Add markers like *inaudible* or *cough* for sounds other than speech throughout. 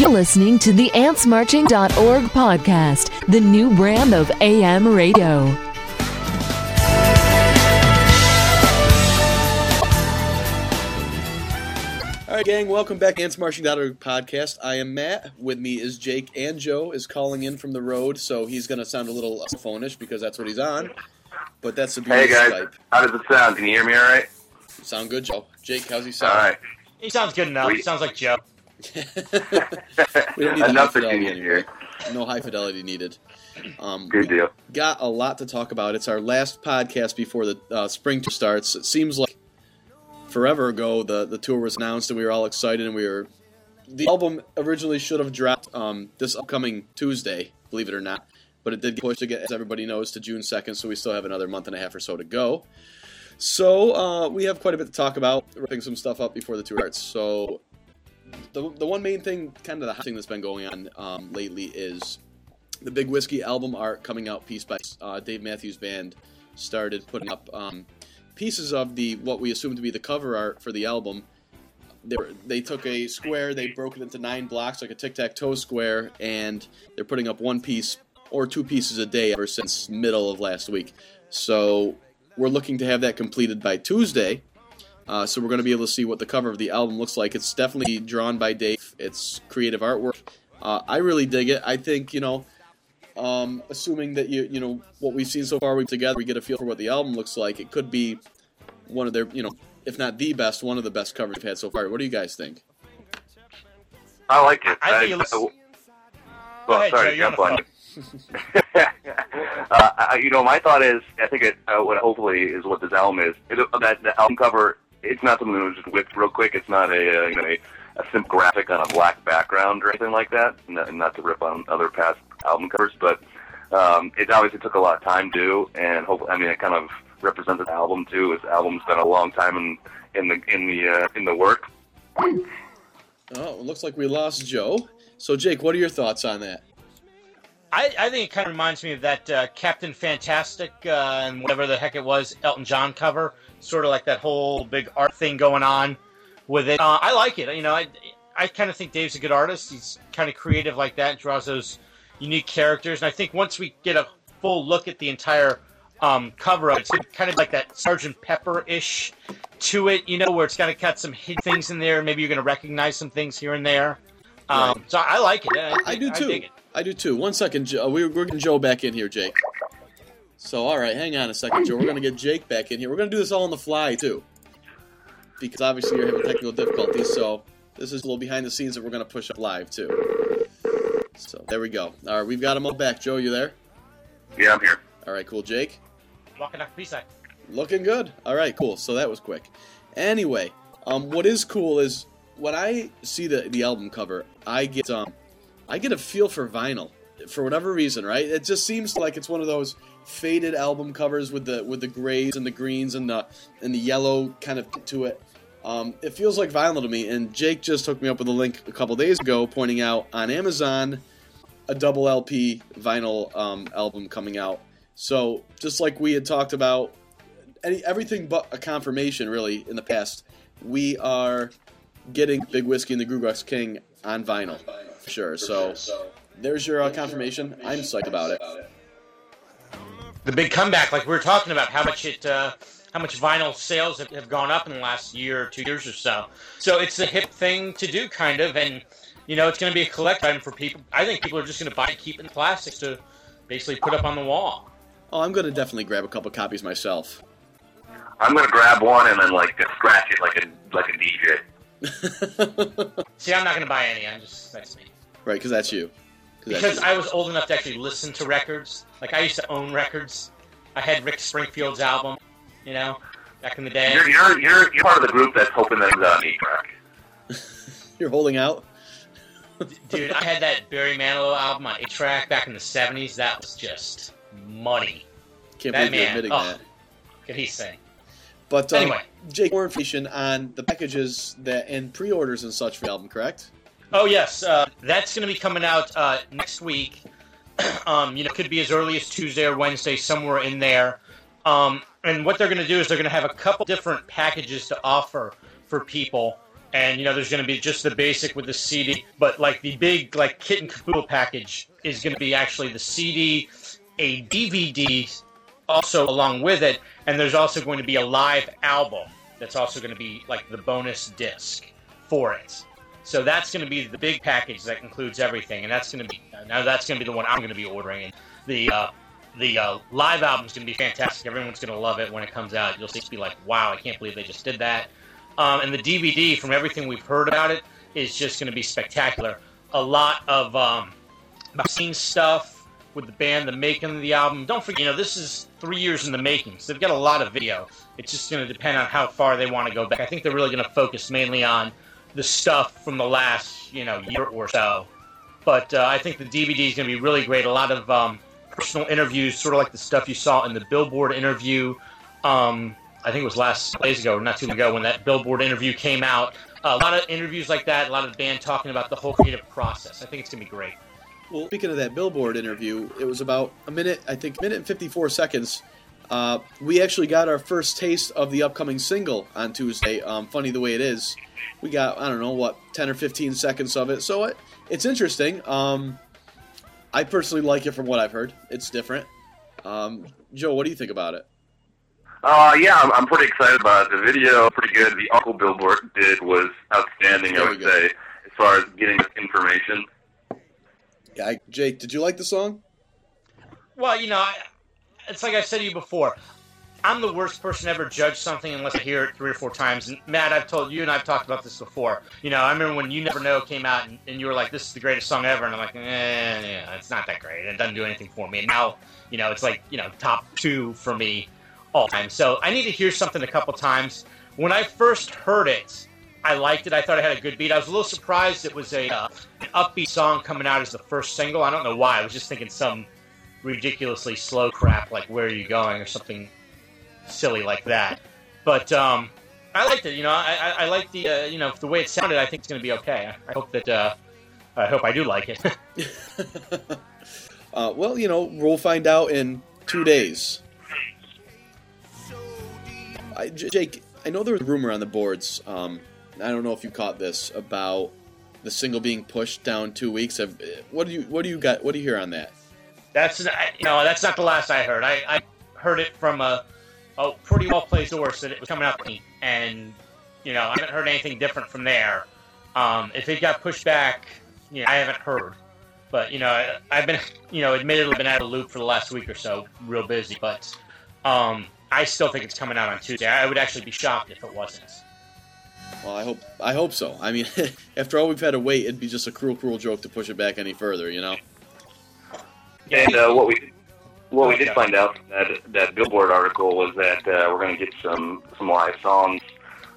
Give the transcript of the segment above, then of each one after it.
You're listening to the AntsMarching.org podcast, the new brand of AM radio. All right, gang, welcome back to AntsMarching.org podcast. I am Matt. With me is Jake, and Joe is calling in from the road, so he's going to sound a little phonish because that's what he's on. But that's the beauty Hey guys, of Skype. how does it sound? Can you hear me all right? Sound good, Joe? Jake, how's he sound? right. He sounds good enough. He sounds like Joe. *laughs* we don't need Enough that fidelity here. No high fidelity needed. Um, Good deal. got a lot to talk about. It's our last podcast before the uh, spring tour starts. It seems like forever ago the the tour was announced and we were all excited and we were. The album originally should have dropped um, this upcoming Tuesday, believe it or not, but it did get pushed again, as everybody knows, to June second. So we still have another month and a half or so to go. So uh, we have quite a bit to talk about, wrapping some stuff up before the tour starts. So the the one main thing, kind of the thing that's been going on um, lately is the Big Whiskey album art coming out piece by uh, Dave Matthews Band started putting up um, pieces of the what we assume to be the cover art for the album. They, were, they took a square, they broke it into nine blocks like a tic tac toe square, and they're putting up one piece or two pieces a day ever since middle of last week. So we're looking to have that completed by Tuesday. Uh, so we're going to be able to see what the cover of the album looks like. It's definitely drawn by Dave. It's creative artwork. Uh, I really dig it. I think you know um, assuming that you you know what we've seen so far we together we get a feel for what the album looks like it could be one of their you know if not the best one of the best covers we've had so far what do you guys think I like it. I think it looks- well, Go ahead, sorry, Joe, you're on jump on you. *laughs* uh, I- you know, my thought is, I think it. Uh, what hopefully is what this album is. It, uh, that the album cover. It's not something that was just whipped real quick. It's not a uh, you know a, a simple graphic on a black background or anything like that. Not, not to rip on other past album covers, but um, it obviously took a lot of time to and hopefully, I mean, it kind of represented the album too. This album's been a long time in in the in the uh, in the work. oh it looks like we lost joe so jake what are your thoughts on that I, I think it kind of reminds me of that uh, Captain Fantastic uh, and whatever the heck it was, Elton John cover. Sort of like that whole big art thing going on with it. Uh, I like it. You know, I, I kind of think Dave's a good artist. He's kind of creative like that, draws those unique characters. And I think once we get a full look at the entire um, cover, it's kind of like that Sergeant Pepper ish to it, you know, where it's kind of got some hidden things in there. Maybe you're going to recognize some things here and there. Um, Right. So I like it. I, i do too it. I do too. One second joe we're, we're getting joe back in here jake. So all right hang on a second joe. We're going to get jake back in here. We're going to do this all on the fly too. Because obviously you're having technical difficulties so this is a little behind the scenes that we're going to push up live too. So there we go. All right we've got them all back. Joe you there? Yeah, I'm here. all right cool. Jake? Walking up peace Looking good. All right, cool. So that was quick. Anyway, um, what is cool is when I see the the album cover, I get um, I get a feel for vinyl for whatever reason, right? It just seems like it's one of those faded album covers with the with the grays and the greens and the and the yellow kind of to it. Um, it feels like vinyl to me. And Jake just hooked me up with a link a couple days ago, pointing out on Amazon a double LP vinyl um, album coming out. So just like we had talked about, any, everything but a confirmation really in the past, we are getting Big Whiskey and the GrooGrux King on vinyl, for sure. So there's your uh, confirmation. I'm psyched about it. the big comeback, like we were talking about, how much it, uh, how much vinyl sales have, have gone up in the last year or two years or so. So it's a hip thing to do, kind of, and you know it's going to be a collect item for people. I think people are just going to buy it, keep in plastic to basically put up on the wall. Oh, I'm gonna definitely grab a couple copies myself. I'm gonna grab one and then like just scratch it like a like a DJ. *laughs* See, I'm not going to buy any. I'm just that's me right, because that's you. that's because you. I was old enough to actually listen to records. Like I used to own records. I had Rick Springfield's album, you know, back in the day. You're you're you're, you're part of the group that's hoping that it's on E track. You're holding out. Dude, I had that Barry Manilow album on 8-track back in the 70s. That was just money. Can't That believe you're admitting oh. that. Could he sing? But um, Anyway. Jake, more information on the packages that and pre-orders and such for the album, correct? Oh yes, uh, that's going to be coming out uh, next week. *clears throat* um, you know, could be as early as Tuesday or Wednesday, somewhere in there. Um, and what they're going to do is they're going to have a couple different packages to offer for people. and you know there's going to be just the basic with the CD, but like the big like kit and caboodle package is going to be actually the CD, a DVD, also along with it, and there's also going to be a live album that's also going to be like the bonus disc for it. So that's going to be the big package that includes everything, and that's going to be now that's going to be the one I'm going to be ordering. And the uh, the uh, live album is going to be fantastic. Everyone's going to love it when it comes out. You'll just be like, wow, I can't believe they just did that. Um, and the DVD, from everything we've heard about it, is just going to be spectacular. A lot of um, scene stuff with the band, the making of the album. Don't forget, you know, this is three years in the making, so they've got a lot of video. It's just going to depend on how far they want to go back. I think they're really going to focus mainly on the stuff from the last, you know, year or so. But uh, I think the DVD is going to be really great. A lot of um, personal interviews, sort of like the stuff you saw in the Billboard interview. Um, I think it was last days ago, not too long ago, when that Billboard interview came out. Uh, a lot of interviews like that, a lot of the band talking about the whole creative process. I think it's going to be great. Well, speaking of that Billboard interview, it was about a minute, I think, minute and 54 seconds. Uh, we actually got our first taste of the upcoming single on Tuesday. Um, funny the way it is. We got, I don't know, what, 10 or 15 seconds of it. So it, it's interesting. Um, I personally like it from what I've heard. It's different. Um, Joe, what do you think about it? Uh, yeah, I'm, I'm pretty excited about it. The video, pretty good. The Uncle Billboard did was outstanding, I would say, as far as getting information. Yeah, I, Jake, did you like the song? Well, you know, I, it's like I said to you before. I'm the worst person to ever judge something unless I hear it three or four times. And Matt, I've told you and I've talked about this before. You know, I remember when You Never Know came out and, and you were like, "This is the greatest song ever," and I'm like, "Eh, yeah, it's not that great. It doesn't do anything for me." And now, you know, it's like you know, top two for me all time. So I need to hear something a couple times. When I first heard it, I liked it. I thought it had a good beat. I was a little surprised it was a uh, upbeat song coming out as the first single. I don't know why. I was just thinking some ridiculously slow crap like "Where Are You Going" or something silly like that. But um, I liked it. You know, I, I, I like the uh, you know the way it sounded. I think it's going to be okay. I, hope that uh, I hope I do like it. *laughs* uh, well, you know, we'll find out in two days. I, Jake, I know there was a rumor on the boards. Um, I don't know if you caught this about the single being pushed down two weeks. What do you what do you got? What do you hear on that? That's you know that's not the last I heard. I, I heard it from a, a pretty well placed source that it was coming out, and you know I haven't heard anything different from there. Um, if it got pushed back, you know, I haven't heard. But you know I've been you know admittedly been out of loop for the last week or so, real busy. But um, I still think it's coming out on Tuesday. I would actually be shocked if it wasn't. Well, I hope I hope so. I mean, *laughs* after all we've had to wait, it'd be just a cruel, cruel joke to push it back any further, you know. And uh, what we what we did find out from that that Billboard article was that uh, we're going to get some some live songs,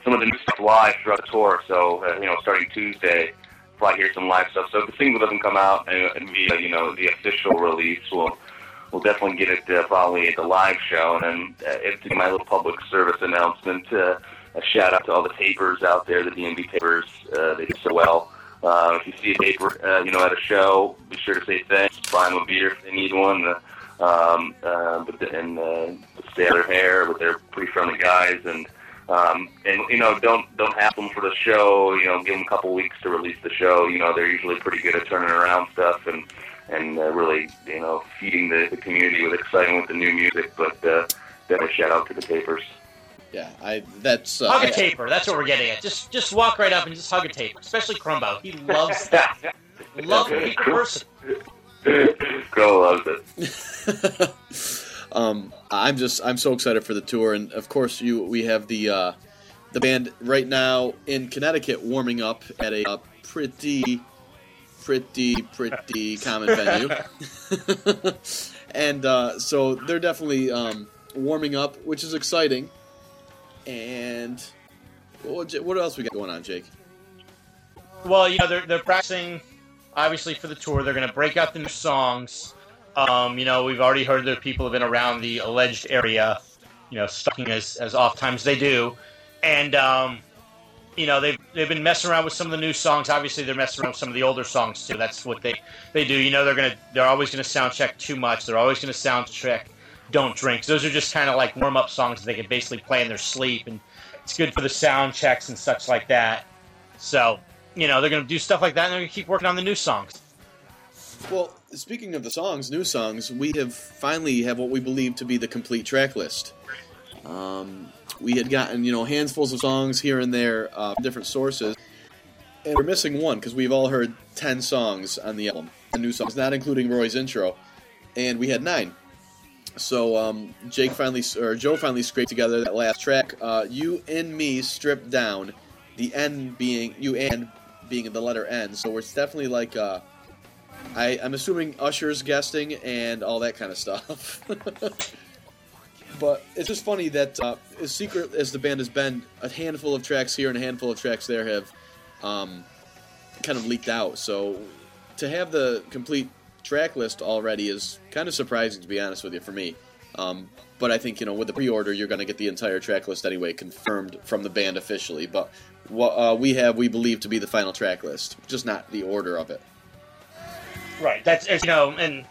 some of the new stuff live throughout the tour. So uh, you know, starting Tuesday, probably hear some live stuff. So if the single doesn't come out and, and be uh, you know the official release, we'll we'll definitely get it uh, probably at the live show. And then uh, it's my little public service announcement. Uh, a shout out to all the tapers out there, the DMB tapers. Uh, they do so well. Uh, if you see a taper, uh, you know, at a show, be sure to say thanks. Buy them a beer if they need one. Um, uh, but the, and uh, stay their hair, but they're pretty friendly guys. And um, and you know, don't don't have them for the show. You know, give them a couple weeks to release the show. You know, they're usually pretty good at turning around stuff and and uh, really you know feeding the, the community with exciting with the new music. But uh, definitely shout out to the tapers. Yeah, I that's uh, hug a taper. That's what we're getting at. Just just walk right up and just hug a taper, especially Crumbo. He loves that. *laughs* Love the person. Crow loves it. *laughs* um, I'm just I'm so excited for the tour, and of course you we have the uh, the band right now in Connecticut warming up at a, uh, pretty pretty pretty common venue, *laughs* and uh, so they're definitely um, warming up, which is exciting. And what, else we got going on, Jake? Well, you know they're they're practicing obviously for the tour. They're going to break out the new songs. Um, you know, we've already heard that people have been around the alleged area, you know, stalking as as oft times they do, and um, you know they've they've been messing around with some of the new songs. Obviously, they're messing around with some of the older songs too. That's what they they do. You know, they're gonna they're always gonna sound check too much. They're always gonna sound check don't drink. Those are just kind of like warm up songs they can basically play in their sleep, and it's good for the sound checks and such like that. So, you know, they're going to do stuff like that, and they're going to keep working on the new songs. Well, speaking of the songs, new songs, we have finally have what we believe to be the complete track list. Um, we had gotten you know handfuls of songs here and there, uh, different sources, and we're missing one because we've all heard ten songs on the album, the new songs, not including Roy's intro, and we had nine. So um, Jake finally, or Joe finally scraped together that last track. Uh, you and me stripped down, the N being you and being the letter N. So it's definitely like uh, I, I'm assuming Usher's guesting and all that kind of stuff. *laughs* but it's just funny that uh, as secret as the band has been, a handful of tracks here and a handful of tracks there have um, kind of leaked out. So to have the complete track list already is kind of surprising, to be honest with you, for me. Um, but I think you know with the pre-order, you're going to get the entire track list anyway, confirmed from the band officially. But what uh, we have, we believe to be the final track list, just not the order of it. Right. That's as you know, and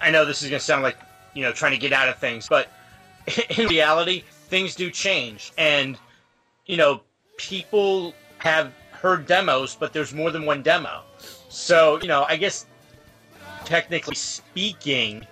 I know this is going to sound like you know trying to get out of things, but *laughs* in reality, things do change, and you know, people have heard demos, but there's more than one demo. So you know, I guess technically speaking,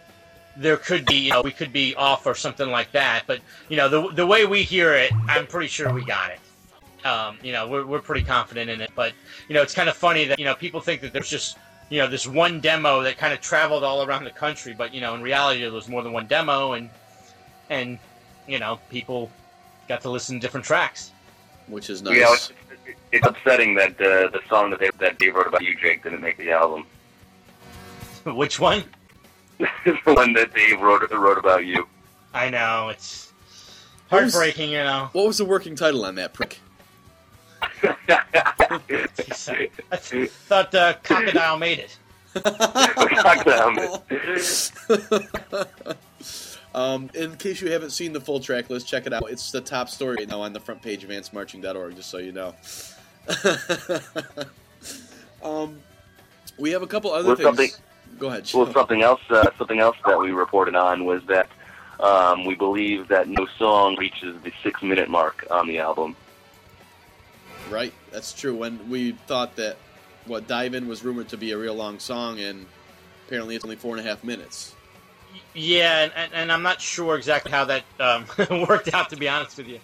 there could be you know we could be off or something like that. But you know, the the way we hear it, I'm pretty sure we got it. Um, you know, we're, we're pretty confident in it. But you know, it's kind of funny that you know people think that there's just you know this one demo that kind of traveled all around the country, but you know in reality there was more than one demo, and and you know people got to listen to different tracks, which is nice. Yeah, it's, it's upsetting that uh, the song that they that Dave wrote about you, Jake, didn't make the album. *laughs* Which one? *laughs* the one that Dave wrote wrote about you. I know it's heartbreaking. You know. What was the working title on that prick? *laughs* I thought uh, Crocodile made it. um, in case you haven't seen the full track list, check it out. It's the top story right now on the front page of AntsMarching.org, just so you know. um, we have a couple other well, things. Something, Go ahead. Well, something else. Uh, something else that we reported on was that um, we believe that no song reaches the six-minute mark on the album. Right, that's true. When we thought that what Dive In was rumored to be a real long song, and apparently it's only four and a half minutes. Yeah, and, and I'm not sure exactly how that um, *laughs* worked out, to be honest with you.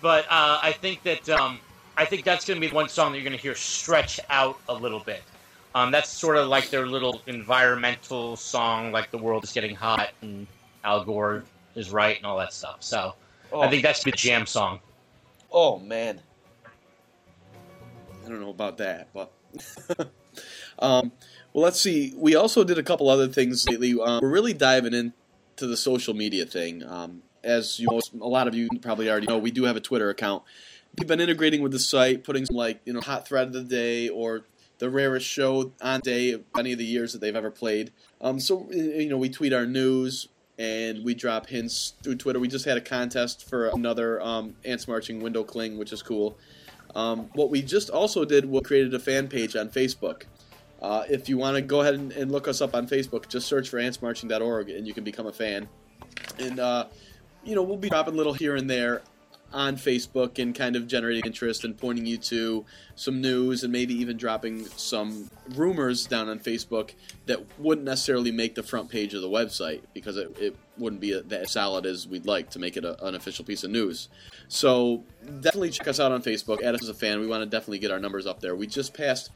But uh, I think that um, I think that's going to be one song that you're going to hear stretch out a little bit. Um, that's sort of like their little environmental song, like the world is getting hot and Al Gore is right and all that stuff. So oh. I think that's the jam song. Oh man, I don't know about that, but *laughs* um, well, let's see. We also did a couple other things lately. Um, we're really diving into the social media thing. Um, as you most, a lot of you probably already know, we do have a Twitter account. We've been integrating with the site, putting some like you know hot thread of the day or the rarest show on day of any of the years that they've ever played. Um, so you know, we tweet our news and we drop hints through Twitter. We just had a contest for another um, Ants Marching window cling, which is cool. Um, what we just also did was created a fan page on Facebook. Uh, if you want to go ahead and, and, look us up on Facebook, just search for antsmarching.org and you can become a fan. And uh, you know, we'll be dropping little here and there on Facebook and kind of generating interest and pointing you to some news and maybe even dropping some rumors down on Facebook that wouldn't necessarily make the front page of the website because it, it wouldn't be that solid as we'd like to make it a, an official piece of news. So definitely check us out on Facebook. Add us as a fan. We want to definitely get our numbers up there. We just passed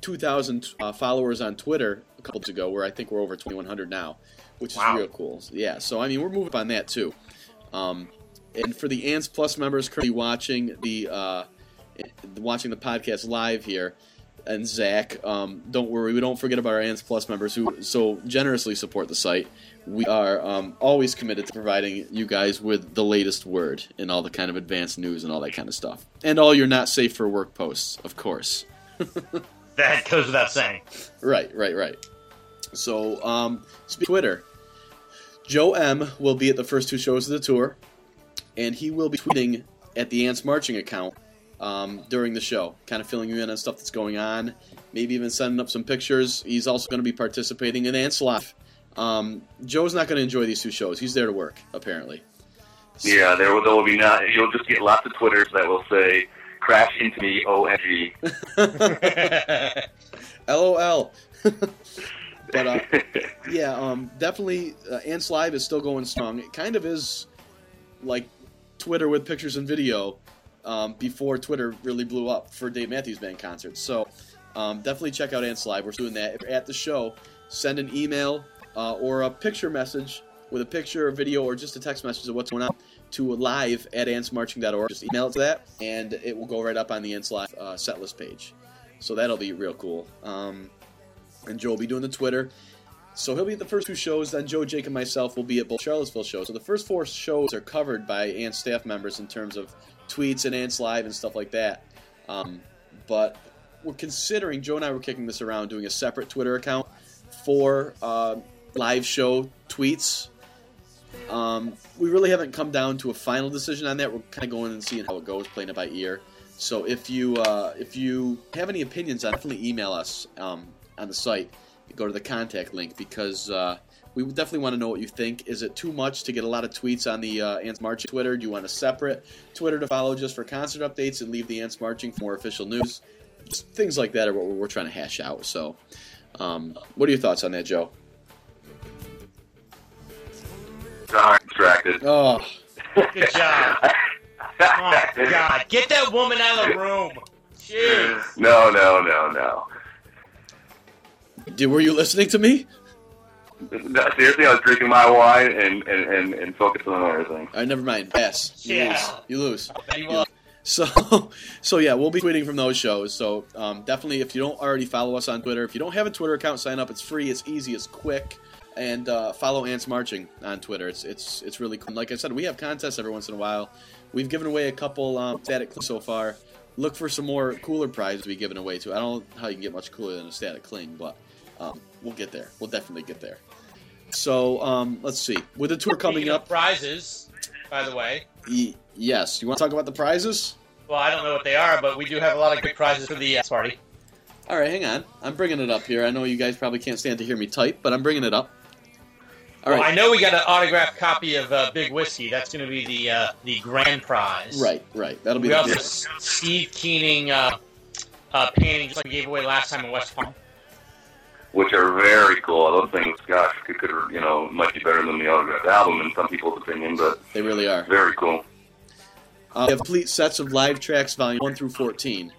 2,000 uh, followers on Twitter a couple days ago, where I think we're over 2,100 now, which is wow. real cool. Yeah, so I mean, we're moving up on that too. Um, and for the Ants Plus members currently watching the uh, watching the podcast live here, and Zach, um, don't worry, we don't forget about our Ants Plus members who so generously support the site. We are um, always committed to providing you guys with the latest word and all the kind of advanced news and all that kind of stuff, and all your not safe for work posts, of course. *laughs* that goes without saying. Right, right, right. So, um, Twitter. Joe M will be at the first two shows of the tour and he will be tweeting at the Ants Marching account um, during the show, kind of filling you in on stuff that's going on, maybe even sending up some pictures. He's also going to be participating in Ants Live. Um, Joe's not going to enjoy these two shows. He's there to work, apparently. So, yeah, there will, there will be not. You'll just get lots of twitters that will say crash into me, OMG. *laughs* LOL. *laughs* but uh, *laughs* yeah, um, definitely, uh, Ants Live is still going strong. It kind of is like Twitter with pictures and video um, before Twitter really blew up for Dave Matthews Band concerts. So um, definitely check out Ants Live. We're doing that at the show. Send an email uh, or a picture message with a picture, or video, or just a text message of what's going on to live at antsmarching.org. Just email it to that, and it will go right up on the Ants Live uh, set list page. So that'll be real cool. Um, and Joe will be doing the Twitter. So he'll be at the first two shows. Then Joe, Jake, and myself will be at both Charlottesville shows. So the first four shows are covered by Ants staff members in terms of tweets and Ants Live and stuff like that. Um, but we're considering, Joe and I were kicking this around, doing a separate Twitter account for uh, live show tweets. Um, we really haven't come down to a final decision on that. We're kind of going and seeing how it goes, playing it by ear. So if you uh, if you have any opinions on, definitely email us um, on the site. Go to the contact link because uh, we definitely want to know what you think. Is it too much to get a lot of tweets on the uh, Ants Marching Twitter? Do you want a separate Twitter to follow just for concert updates and leave the Ants Marching for more official news? Just things like that are what we're trying to hash out. So, um, what are your thoughts on that, Joe? Sorry, distracted. Oh, *laughs* Good job. Oh, God. Get that woman out of the room. Jeez. No, no, no, no. Did, were you listening to me? No, Seriously, I was drinking my wine and, and, and, and focusing on everything. All right, never mind. Pass. You Yeah. lose. You lose. Bet you will. So, *laughs* so yeah, we'll be tweeting from those shows. So um, definitely, if you don't already follow us on Twitter, if you don't have a Twitter account, sign up. It's free. It's easy. It's quick. And uh, follow Ants Marching on Twitter. It's it's it's really cool. Like I said, we have contests every once in a while. We've given away a couple um, static cling so far. Look for some more cooler prizes to be given away too. I don't know how you can get much cooler than a static cling, but um, we'll get there. We'll definitely get there. So um, let's see. With the tour coming up, prizes, by the way. y- yes. You want to talk about the prizes? Well, I don't know what they are, but we do have a lot of good prizes for the uh, party. All right, hang on. I'm bringing it up here. I know you guys probably can't stand to hear me type, but I'm bringing it up. All right. Well, I know we got an autographed copy of uh, Big Whiskey. That's going to be the uh, the grand prize. right, right. That'll be We the also Steve Keening uh, uh, painting, just like we gave away last time in West Palm. Which are very cool. Those things, gosh, could, could you know, might be better than the autographed album in some people's opinion, but They really are. very cool. Uh, we have complete sets of live tracks, volume one through fourteen.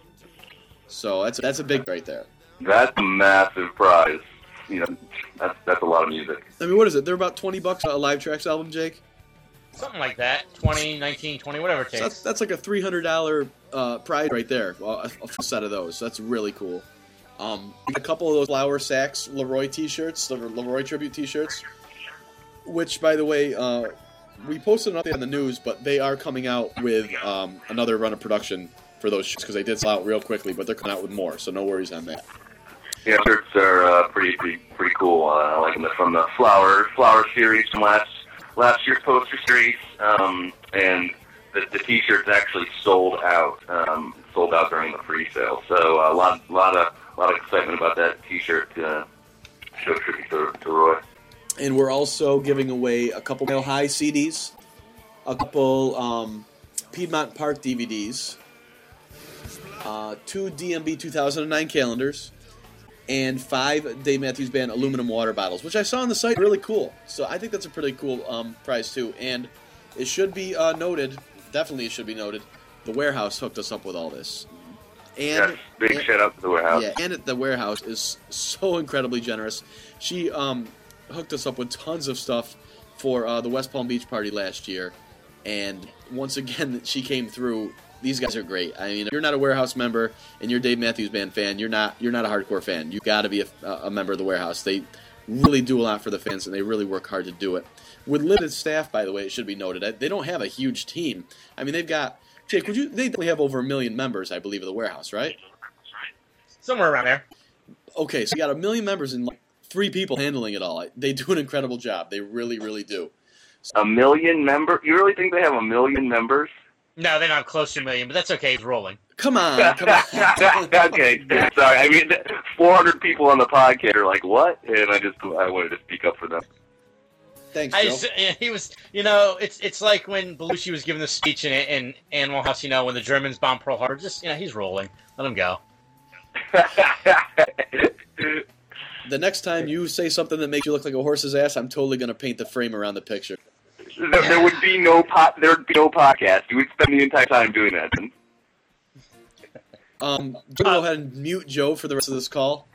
So that's that's a big right there. That's a massive prize. You know, that's that's a lot of music. I mean, what is it? They're about twenty bucks a live tracks album, Jake. Something like that. 20, 19, 20, whatever it So that's takes. that's like a three hundred dollar uh, prize right there. A, a set of those. So that's really cool. Um, a couple of those Flower Sacks LeRoi T-shirts, the LeRoi tribute T-shirts. Which, by the way, uh, we posted an update on the news, but they are coming out with um, another run of production for those shirts because they did sell out real quickly, but they're coming out with more, so no worries on that. Yeah, shirts are uh, pretty pretty pretty cool. Uh, I like them from the flower flower series from last last year's poster series, um, and the, the T-shirts actually sold out. Um, sold out during the pre-sale. So a lot lot of lot of excitement about that T-shirt. Uh, show tribute to, to Roy. And we're also giving away a couple Mile High CDs, a couple um, Piedmont Park DVDs, uh, two DMB 2009 calendars, and five Dave Matthews Band aluminum water bottles, which I saw on the site. Really cool. So I think that's a pretty cool um, prize too. And it should be uh, noted, definitely it should be noted, the warehouse hooked us up with all this. And Yes, big and- shout out to the warehouse. yeah, and at the warehouse is so incredibly generous. She um, hooked us up with tons of stuff for uh, the West Palm Beach party last year, and once again *laughs* she came through. These guys are great. I mean, if you're not a warehouse member and you're a Dave Matthews Band fan, you're not you're not a hardcore fan. You got to be a, a member of the warehouse. They really do a lot for the fans, and they really work hard to do it. With limited staff, by the way, it should be noted, they don't have a huge team. I mean, they've got Jake. Would you? They definitely have over a million members, I believe, of the warehouse, right? Somewhere around there. okay, so you got a million members and like three people handling it all. They do an incredible job. They really, really do. A million member? You really think they have a million members? No, they're not close to a million, but that's okay. It's rolling. Come on, *laughs* come on. *laughs* okay, sorry. I mean, 400 people on the podcast are like, "What?" And I just I wanted to speak up for them. Thanks, I Joe. just, yeah, he was, you know, it's it's like when Belushi was giving the speech in, in Animal House, you know, when the Germans bombed Pearl Harbor. Just, you know, he's rolling. Let him go. the next time you say something that makes you look like a horse's ass, I'm totally going to paint the frame around the picture. there, there would be no pot. There would be no podcast. You would spend the entire time doing that. Um, go ahead and mute Joe for the rest of this call.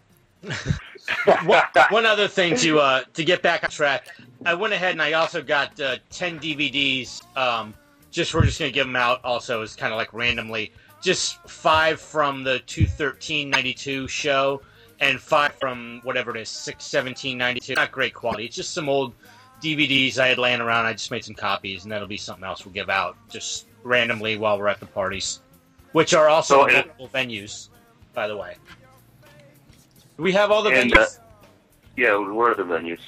One, one other thing to uh, to get back on track, I went ahead and I also got uh, ten DVDs. Um, just we're just gonna give them out. Also, as kind of like randomly, just five from the two thirteen ninety two show, and five from whatever it is six seventeen ninety two. Not great quality. It's just some old DVDs I had laying around. I just made some copies, and that'll be something else we'll give out just randomly while we're at the parties, which are also So, venues, by the way. Do we have all the And, venues? uh, Yeah, where are the venues?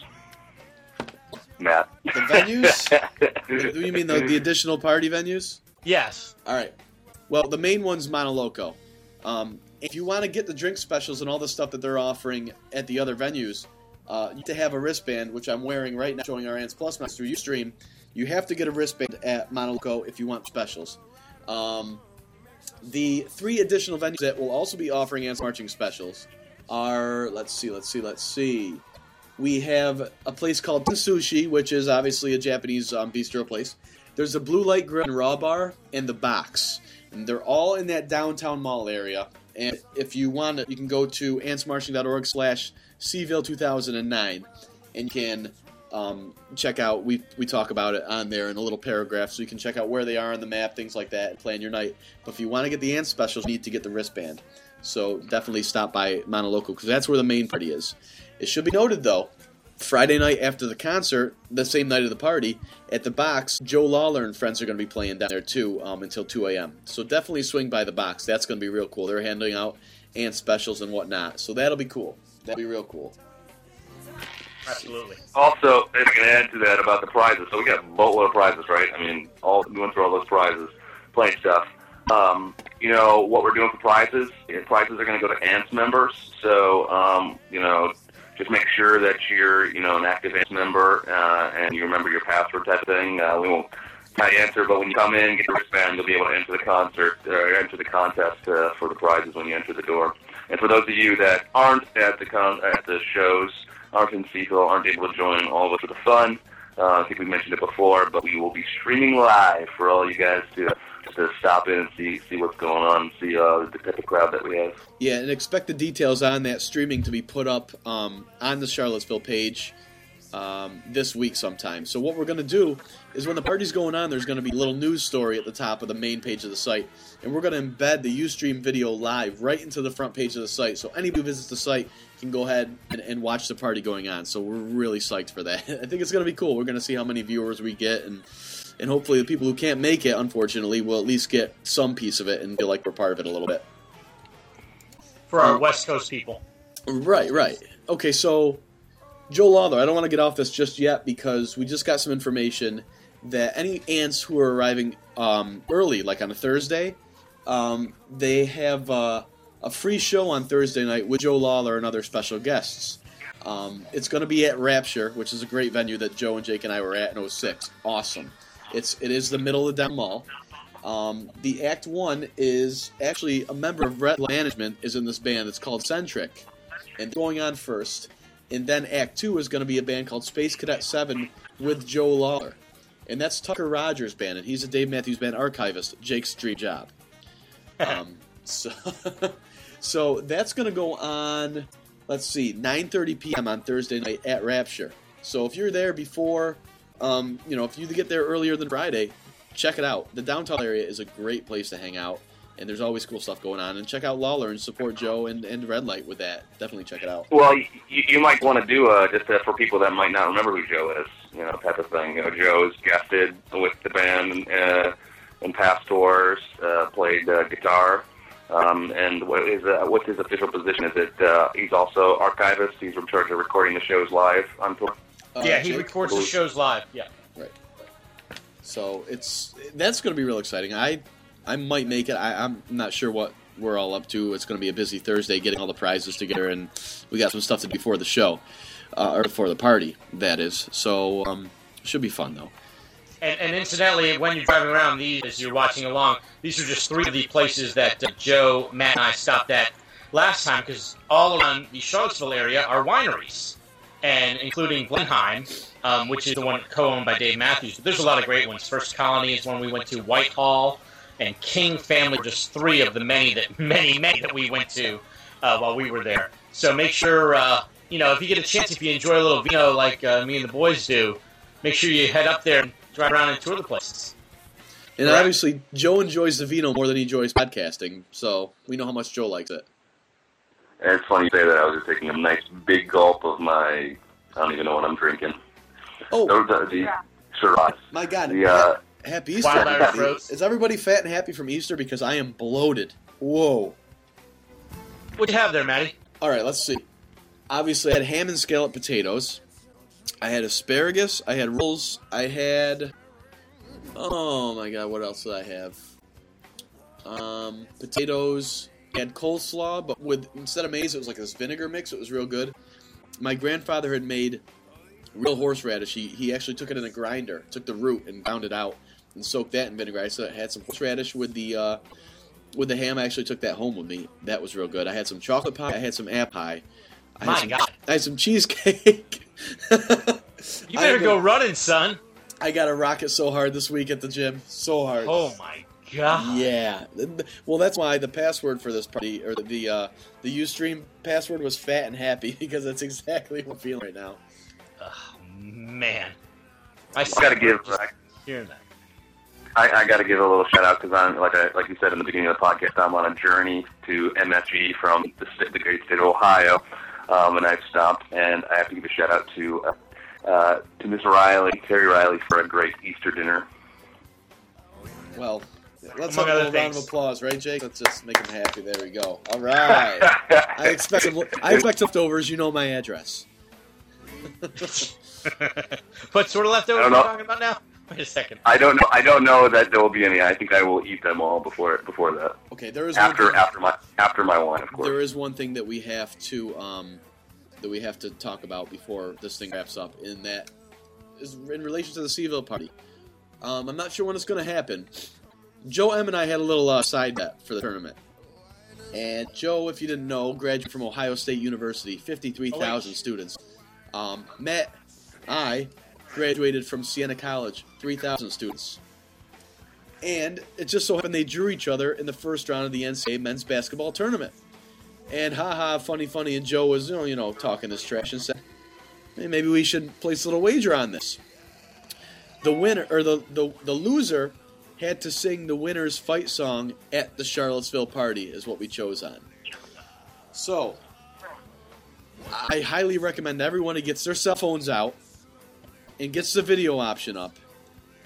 Matt. The venues? Do *laughs* you mean the, the additional party venues? yes. All right. Well, the main one's Monoloco. Um, if you want to get the drink specials and all the stuff that they're offering at the other venues, uh, you have to have a wristband, which I'm wearing right now, showing our Ants Plus Master Ustream. You have to get a wristband at Monoloco if you want specials. Um, the three additional venues that will also be offering Ants Marching specials are let's see, let's see, let's see. We have a place called Sushi, which is obviously a Japanese um, bistro place. There's a Blue Light Grill and Raw Bar and the Box, and they're all in that downtown mall area. And if you want you can go to antsmarching.org slash Cville 2009 and you can um, check out, we, we talk about it on there in a little paragraph, so you can check out where they are on the map, things like that, and plan your night. But if you want to get the Ant specials, you need to get the wristband. So definitely stop by Monoloco because that's where the main party is. It should be noted though, Friday night after the concert, the same night of the party, at the box, Joe Lawler and friends are going to be playing down there too um, until 2 a.m. So definitely swing by the box. That's going to be real cool. They're handing out and specials and whatnot. So that'll be cool. That'll be real cool. Absolutely. Also, if I can add to that about the prizes, so we got a boatload of prizes, right? I mean, all we went through all those prizes, playing stuff. Um, you know what we're doing for prizes? Prizes are going to go to ANTS members. So, um, you know, just make sure that you're, you know, an active ANTS member uh, and you remember your password type thing. Uh, we won't tell you answer, but when you come in, get the wristband, you'll be able to enter the concert, or enter the contest uh, for the prizes when you enter the door. And for those of you that aren't at the con- at the shows, aren't in Seagull, aren't able to join all of us for the fun, uh, I think we mentioned it before, but we will be streaming live for all you guys to to stop in and see see what's going on, see uh, the type of crowd that we have. Yeah, and expect the details on that streaming to be put up um, on the Charlottesville page um, this week sometime. So what we're going to do is when the party's going on, there's going to be a little news story at the top of the main page of the site, and we're going to embed the UStream video live right into the front page of the site. So anybody who visits the site can go ahead and, and watch the party going on. So we're really psyched for that. *laughs* I think it's going to be cool. We're going to see how many viewers we get and. And hopefully, the people who can't make it, unfortunately, will at least get some piece of it and feel like we're part of it a little bit. For our Uh, West Coast people. Right, right. Okay, so Joe Lawler, I don't want to get off this just yet because we just got some information that any ants who are arriving um, early, like on a Thursday, um, they have uh, a free show on Thursday night with Joe Lawler and other special guests. Um, it's going to be at Rapture, which is a great venue that Joe and Jake and I were at in 06. Awesome. It's it is the middle of the mall. Um, the Act One is actually a member of Red Management is in this band. It's called Centric, and going on first. And then Act Two is going to be a band called Space Cadet Seven with Joe Lawler, and that's Tucker Rogers' band, and he's a Dave Matthews Band archivist. Jake's dream job. *laughs* Um, so, *laughs* so that's going to go on. Let's see, 9:30 p.m. on Thursday night at Rapture. So if you're there before, um, you know, if you get there earlier than Friday, check it out. The downtown area is a great place to hang out, and there's always cool stuff going on. And check out Lawler and support Joe and, and Red Light with that. Definitely check it out. Well, you, you might want to do uh, just uh, for people that might not remember who Joe is, you know, type of thing. You know, Joe's guested with the band uh, in past tours, uh, played uh, guitar, um, and what is uh, what's his official position? Is it uh, he's also archivist? He's in charge of recording the shows live on tour. Uh, yeah, he Jake? records the shows live. Yeah. Right. So it's that's going to be real exciting. I I might make it. I, I'm not sure what we're all up to. It's going to be a busy Thursday getting all the prizes together, and we got some stuff to do before the show. uh, or for the party. That is. So um, should be fun though. And, and incidentally, when you're driving around these, as you're watching along, these are just three of the places that uh, Joe, Matt, and I stopped at last time because all around the Charlottesville area are wineries, and including Blenheim, um, which is the one co-owned by Dave Matthews. But there's a lot of great ones. First Colony is one we went to. Whitehall and King Family, just three of the many that *laughs* many many that we went to uh, while we were there. So make sure uh, you know if you get a chance, if you enjoy a little vino like uh, me and the boys do, make sure you head up there and drive around and tour the places. And obviously, Joe enjoys the vino more than he enjoys podcasting, so we know how much Joe likes it. And it's funny you say that. I was just taking a nice big gulp of my. I don't even know what I'm drinking. Oh, The, the, the Shiraz. my God! The uh, happy Easter! Wild Irish everybody. Is everybody fat and happy from Easter? Because I am bloated. Whoa! What you have there, Matty? All right, let's see. Obviously, I had ham and scallop potatoes. I had asparagus. I had rolls. I had. Oh my god, what else did I have? Um, potatoes. I had coleslaw, but with instead of maize, it was like this vinegar mix. It was real good. My grandfather had made real horseradish. He, he actually took it in a grinder, took the root and ground it out, and soaked that in vinegar. I so had some horseradish with the uh, with the ham. I actually took that home with me. That was real good. I had some chocolate pie. I had some apple pie. I had My some, God. I had some cheesecake. *laughs* You better go running, son. I got to rock it so hard this week at the gym. So hard. Oh my god. Yeah. Well, that's why the password for this party, or the uh, the UStream password was fat and happy *laughs* because that's exactly what I'm feeling right now. Oh, Man. I got to give. I, hearing that. I, I got to give a little shout out because I'm like I, like you said in the beginning of the podcast, I'm on a journey to MFG from the, sta- the great state of Ohio, um, and I've stopped and I have to give a shout out to uh, uh, to Miss Riley, Terry Riley, for a great Easter dinner. Well, let's Among have a other little round of applause, right, Jake? Let's just make him happy. There we go. All right. *laughs* I expect some, I expect leftovers. You know my address. *laughs* what sort of leftovers I are we talking about now? *laughs* Wait a second. I don't know. I don't know that there will be any. I think I will eat them all before before that. Okay, there is After one thing, after my after my wine, of course. there is one thing that we have to um, that we have to talk about before this thing wraps up, in that is in relation to the Cville party. Um, I'm not sure when it's going to happen. Joe M and I had a little uh, side bet for the tournament. And Joe, if you didn't know, graduated from Ohio State University, 53,000 Oh, students. Um, Matt, I graduated from Siena College, 3,000 students. And it just so happened they drew each other in the first round of the NCAA men's basketball tournament. And haha, funny, funny, and Joe was, you know, you know talking this trash and said, hey, maybe we should place a little wager on this. The winner, or the, the, the loser, had to sing the winner's fight song at the Charlottesville party, is what we chose on. So, I highly recommend everyone who gets their cell phones out and gets the video option up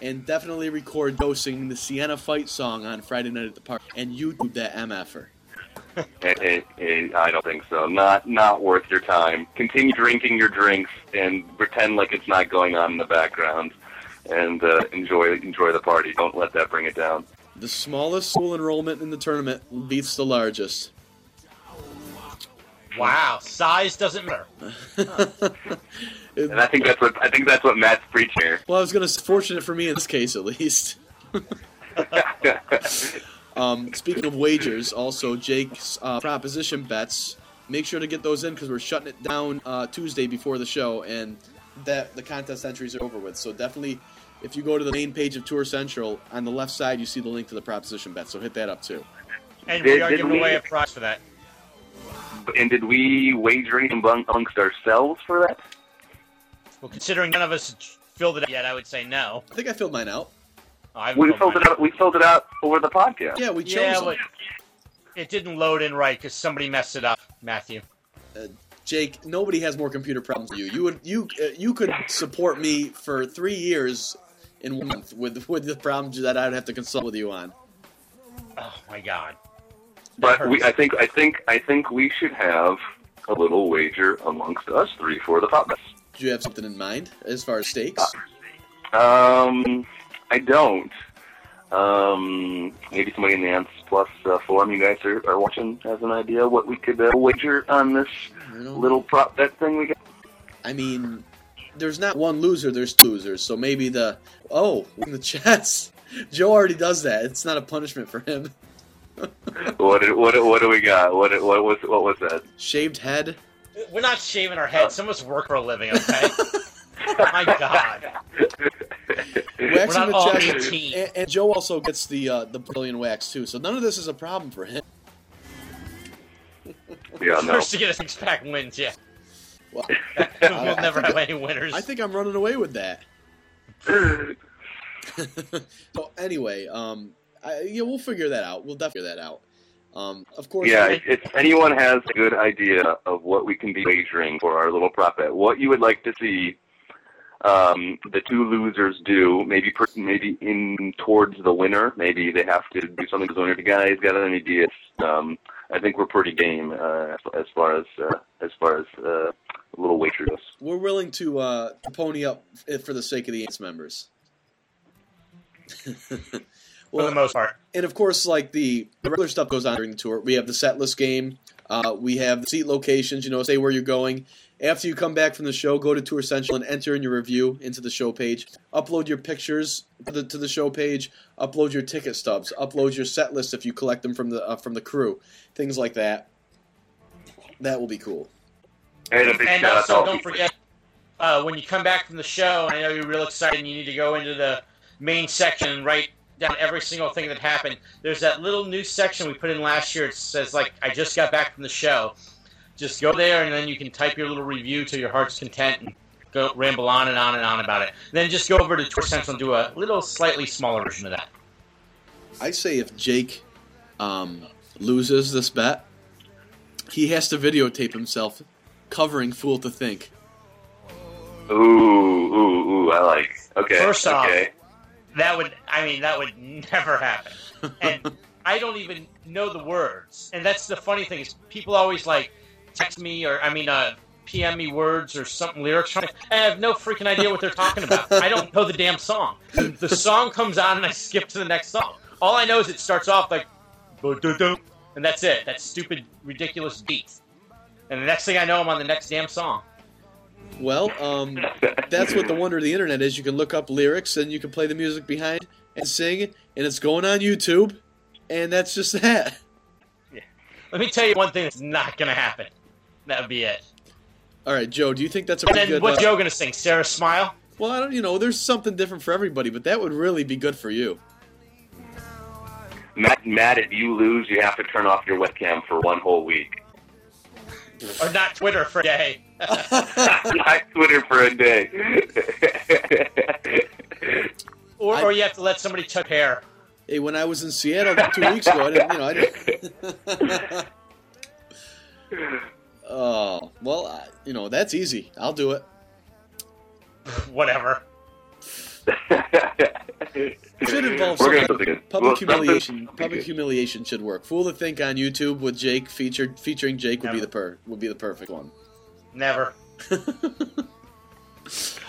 and definitely record Joe singing the Siena fight song on Friday night at the park and YouTube that MFer. Eh, eh, eh, I don't think so. Not not worth your time. Continue drinking your drinks and pretend like it's not going on in the background, and uh, enjoy enjoy the party. Don't let that bring it down. The smallest school enrollment in the tournament beats the largest. Wow. Size doesn't matter. *laughs* And I think that's what I think that's what Matt's preaching here. Well, I was going to say, fortunate for me in this case at least. *laughs* Um, speaking of wagers, also Jake's uh, proposition bets. Make sure to get those in because we're shutting it down uh, Tuesday before the show, and that the contest entries are over with. So definitely, if you go to the main page of Tour Central, on the left side you see the link to the proposition bet. So hit that up too. And Did- we are giving we- away a prize for that. and did we wager anything among, amongst ourselves for that? Well, considering none of us filled it out yet, I would say no. I think I filled mine out. I haven't We filled it out. We filled it out over the podcast. Yeah, we chose. Yeah, it didn't load in right because somebody messed it up, Matthew. Uh, Jake, nobody has more computer problems than you. You would you uh, you could support me for three years in one month with with the problems that I'd have to consult with you on. Oh my god. But we. I think, I think, I think we should have a little wager amongst us three for the top best. Do you have something in mind as far as stakes? Um, I don't. Um, maybe somebody in the Ants Plus uh, forum you guys are, are watching has an idea what we could uh, wager on this little prop bet thing we got. I mean, there's not one loser. There's two losers. So maybe the oh *laughs* in the chest. Joe already does that. It's not a punishment for him. *laughs* what did, what what do we got? What what was what was that? Shaved head. We're not shaving our heads. Some of us work for a living, okay? *laughs* *laughs* My God. We're Waxing the chest. And, and Joe also gets the uh, the Brazilian wax too. So none of this is a problem for him. *laughs* Yeah, no. First to get a six pack wins, yeah. Well, *laughs* we'll I never think have any winners. I think I'm running away with that. so anyway, um, I, yeah, we'll figure that out. We'll definitely figure that out. Um, of course, Yeah, if, if anyone has a good idea of what we can be wagering for our little prop bet, what you would like to see um, the two losers do, maybe per, maybe in towards the winner, maybe they have to do something to the winner. The guys got any ideas? Um, I think we're pretty game uh, as far as uh, as far as uh, little wager goes. we're willing to uh, pony up for the sake of the Ants members. *laughs* for the most part. and of course, like the, the regular stuff goes on during the tour. We have the set list game. Uh, we have the seat locations. You know, say where you're going. After you come back from the show, go to Tour Central and enter in your review into the show page. Upload your pictures to the, to the show page. Upload your ticket stubs. Upload your set list if you collect them from the uh, from the crew. Things like that. That will be cool. And a big And shout out to also, all don't forget, uh, when you come back from the show, I know you're real excited and you need to go into the main section and write down every single thing that happened. There's that little new section we put in last year. It says, like, I just got back from the show. Just go there and then you can type your little review to your heart's content and go ramble on and on and on about it. then just go over to Tour Central and do a little slightly smaller version of that. I say if Jake um, loses this bet, he has to videotape himself covering "Fool to Think." Ooh, ooh, ooh! I like. Okay. First off, okay. That would, I mean, that would never happen. And *laughs* I don't even know the words. And that's the funny thing is people always like text me or, I mean, uh, PM me words or something lyrics. I have no freaking idea what they're talking about. I don't know the damn song. The song comes on and I skip to the next song. All I know is it starts off like, and that's it. That stupid, ridiculous beat. And the next thing I know, I'm on the next damn song. Well, um, that's what the wonder of the internet is. You can look up lyrics and you can play the music behind and sing, and it's going on YouTube, and that's just that. Yeah. Let me tell you one thing that's not going to happen. That would be it. All right, Joe, do you think that's a And then good? what's uh, Joe going to sing? Sarah Smile? well, I don't. You know, there's something different for everybody, but that would really be good for you. Matt, Matt, if you lose, you have to turn off your webcam for one whole week. Or not Twitter for a day. *laughs* Not Twitter for a day. *laughs* Or, I- or you have to let somebody touch hair. Hey, when I was in Seattle two weeks ago, I didn't. You know, I didn't. *laughs* oh well, I, you know that's easy. I'll do it. *laughs* Whatever. It *laughs* should involve some do something. public Well, humiliation. Public humiliation should work. Fool to think on YouTube with Jake featured featuring Jake would be the per would be the perfect one. Never.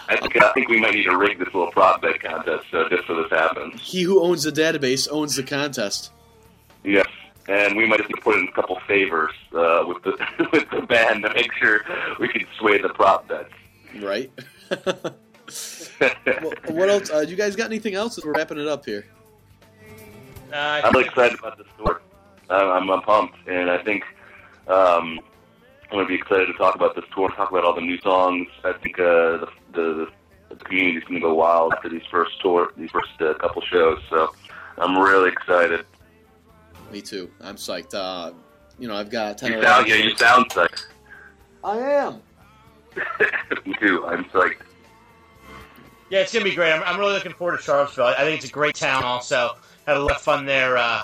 I think, I think we might need to rig this little prop bet contest uh, just so this happens. He who owns the database owns the contest. Yes. And we might just put in a couple favors uh, with the *laughs* with the band to make sure we can sway the prop bets. Right. *laughs* well, what else? Uh, you guys got anything else? As we're wrapping it up here. Uh, I I'm excited about this tour. I'm, I'm pumped, and I think um, I'm going to be excited to talk about this tour, talk about all the new songs. I think uh, the, the the community's going to go wild after these first tour, these first uh, couple shows. So I'm really excited. Me too. I'm psyched. Uh, you know, I've got ten. You or sound, 11 yeah, you sound psyched. I am. *laughs* Me too. I'm psyched. Yeah, it's gonna be great. I'm, I'm really looking forward to Charlottesville. I think it's a great town. Also, had a lot of fun there uh,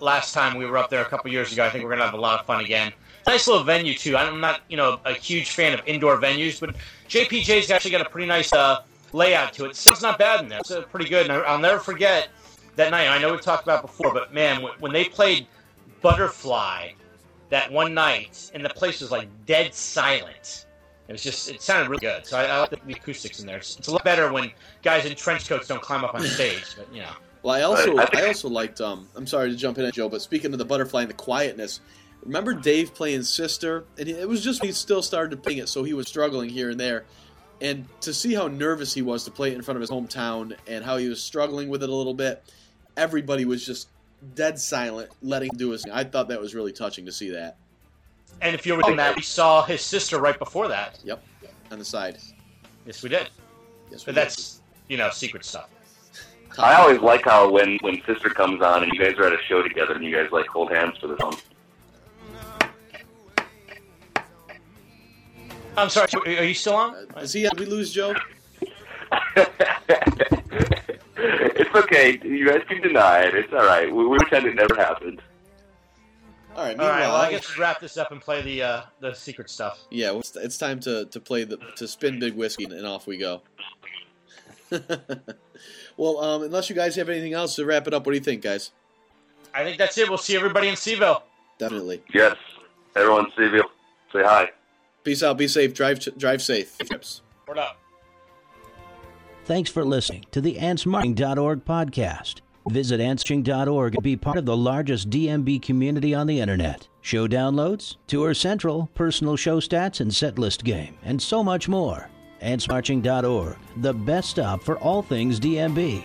last time we were up there a couple years ago. I think we're gonna have a lot of fun again. Nice little venue too. I'm not, you know, a huge fan of indoor venues, but JPJ's actually got a pretty nice uh, layout to it. Sounds not bad in there. It's uh, pretty good. And I- I'll never forget that night. I know we've talked about before, but man, when, when they played Butterfly that one night, and the place was like dead silent. It was just, it sounded really good. So I, I like the, the acoustics in there. It's, it's a lot better when guys in trench coats don't climb up on stage. But you know, Well, I also—I I also liked. Um, I'm sorry to jump in, Joe, but speaking of the butterfly and the quietness, remember Dave playing Sister, and it was just he still started to playing it, so he was struggling here and there. And to see how nervous he was to play it in front of his hometown, and how he was struggling with it a little bit, everybody was just dead silent, letting him do his. I thought that was really touching to see that. And if you were doing that, we saw his sister right before that. Yep, on the side. Yes, we did. Yes, we But did. that's you know secret stuff. I always like how when when Sister comes on and you guys are at a show together and you guys like hold hands for the song. I'm sorry. Are you still on? Uh, Is he? Did we lose Joe? *laughs* it's okay. You guys can deny it. It's all right. We, we pretend it never happened. All right. All right. Well, I guess we wrap this up and play the uh, the secret stuff. yeah, well, it's, it's time to, to play the to spin big whiskey and off we go. *laughs* well, um, unless you guys have anything else to wrap it up, what do you think, guys? I think that's it. We'll see everybody in Cville. Definitely. Yes. Everyone, Cville. say hi. Peace out. Be safe. Drive drive safe. Trips. Word up. Thanks for listening to the AntsMarching.org podcast. Visit AntsMarching.org and be part of the largest DMB community on the internet. Show downloads, Tour Central, personal show stats and set list game, and so much more. AntsMarching.org, the best stop for all things DMB.